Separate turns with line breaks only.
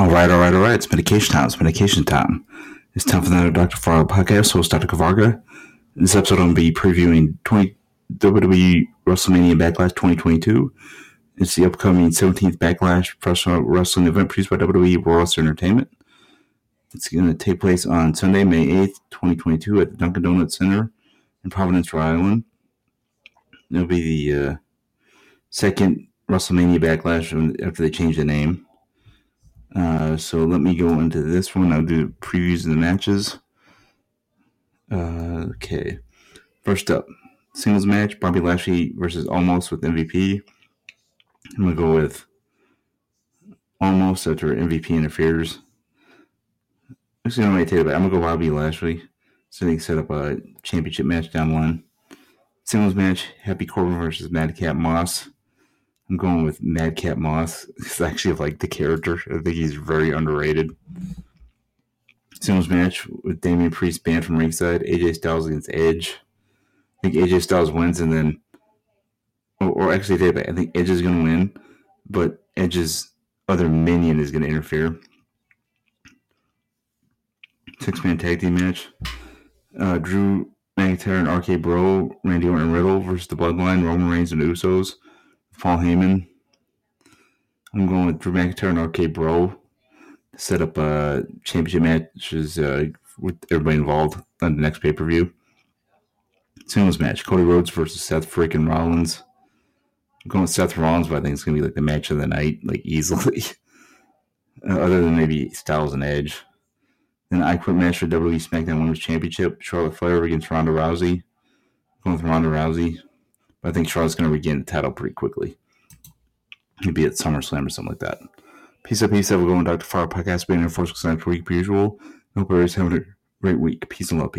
All right, all right, all right. It's medication time. It's medication time. It's time for another Dr. Fargo podcast. Host Dr. Kavarga. In this episode, I'm going to be previewing 20, WWE WrestleMania Backlash 2022. It's the upcoming 17th Backlash professional wrestling event produced by WWE World Entertainment. It's going to take place on Sunday, May 8th, 2022 at the Dunkin' Donuts Center in Providence, Rhode Island. It'll be the uh, second WrestleMania Backlash after they changed the name. Uh, so let me go into this one. I'll do previews of the matches. Uh, okay. First up, singles match Bobby Lashley versus Omos with MVP. I'm going to go with Omos after MVP interferes. Actually, I'm going to take it back. I'm going to go Bobby Lashley. So they can set up a championship match down one. Singles match Happy Corbin versus Madcap Moss. I'm going with Madcap Moss. It's actually like the character. I think he's very underrated. Singles match with Damian Priest banned from ringside. AJ Styles against Edge. I think AJ Styles wins, and then, or, or actually, I think Edge is going to win, but Edge's other minion is going to interfere. Six man tag team match. Uh, Drew McIntyre and RK Bro, Randy Orton and Riddle versus the Bloodline, Roman Reigns and Usos. Paul Heyman. I'm going with Drew McIntyre and RK Bro to set up a championship matches uh, with everybody involved on the next pay per view. Singles match: Cody Rhodes versus Seth freaking Rollins. I'm going with Seth Rollins, but I think it's gonna be like the match of the night, like easily. uh, other than maybe Styles and Edge. Then I quit match for WWE SmackDown Women's Championship: Charlotte Flair against Ronda Rousey. I'm going with Ronda Rousey. But I think Charlotte's going to regain the title pretty quickly. Maybe at SummerSlam or something like that. Peace out, peace out. We're going Dr. Fire Podcast being in force for week per usual. Hope everybody's having a great week. Peace and love, people.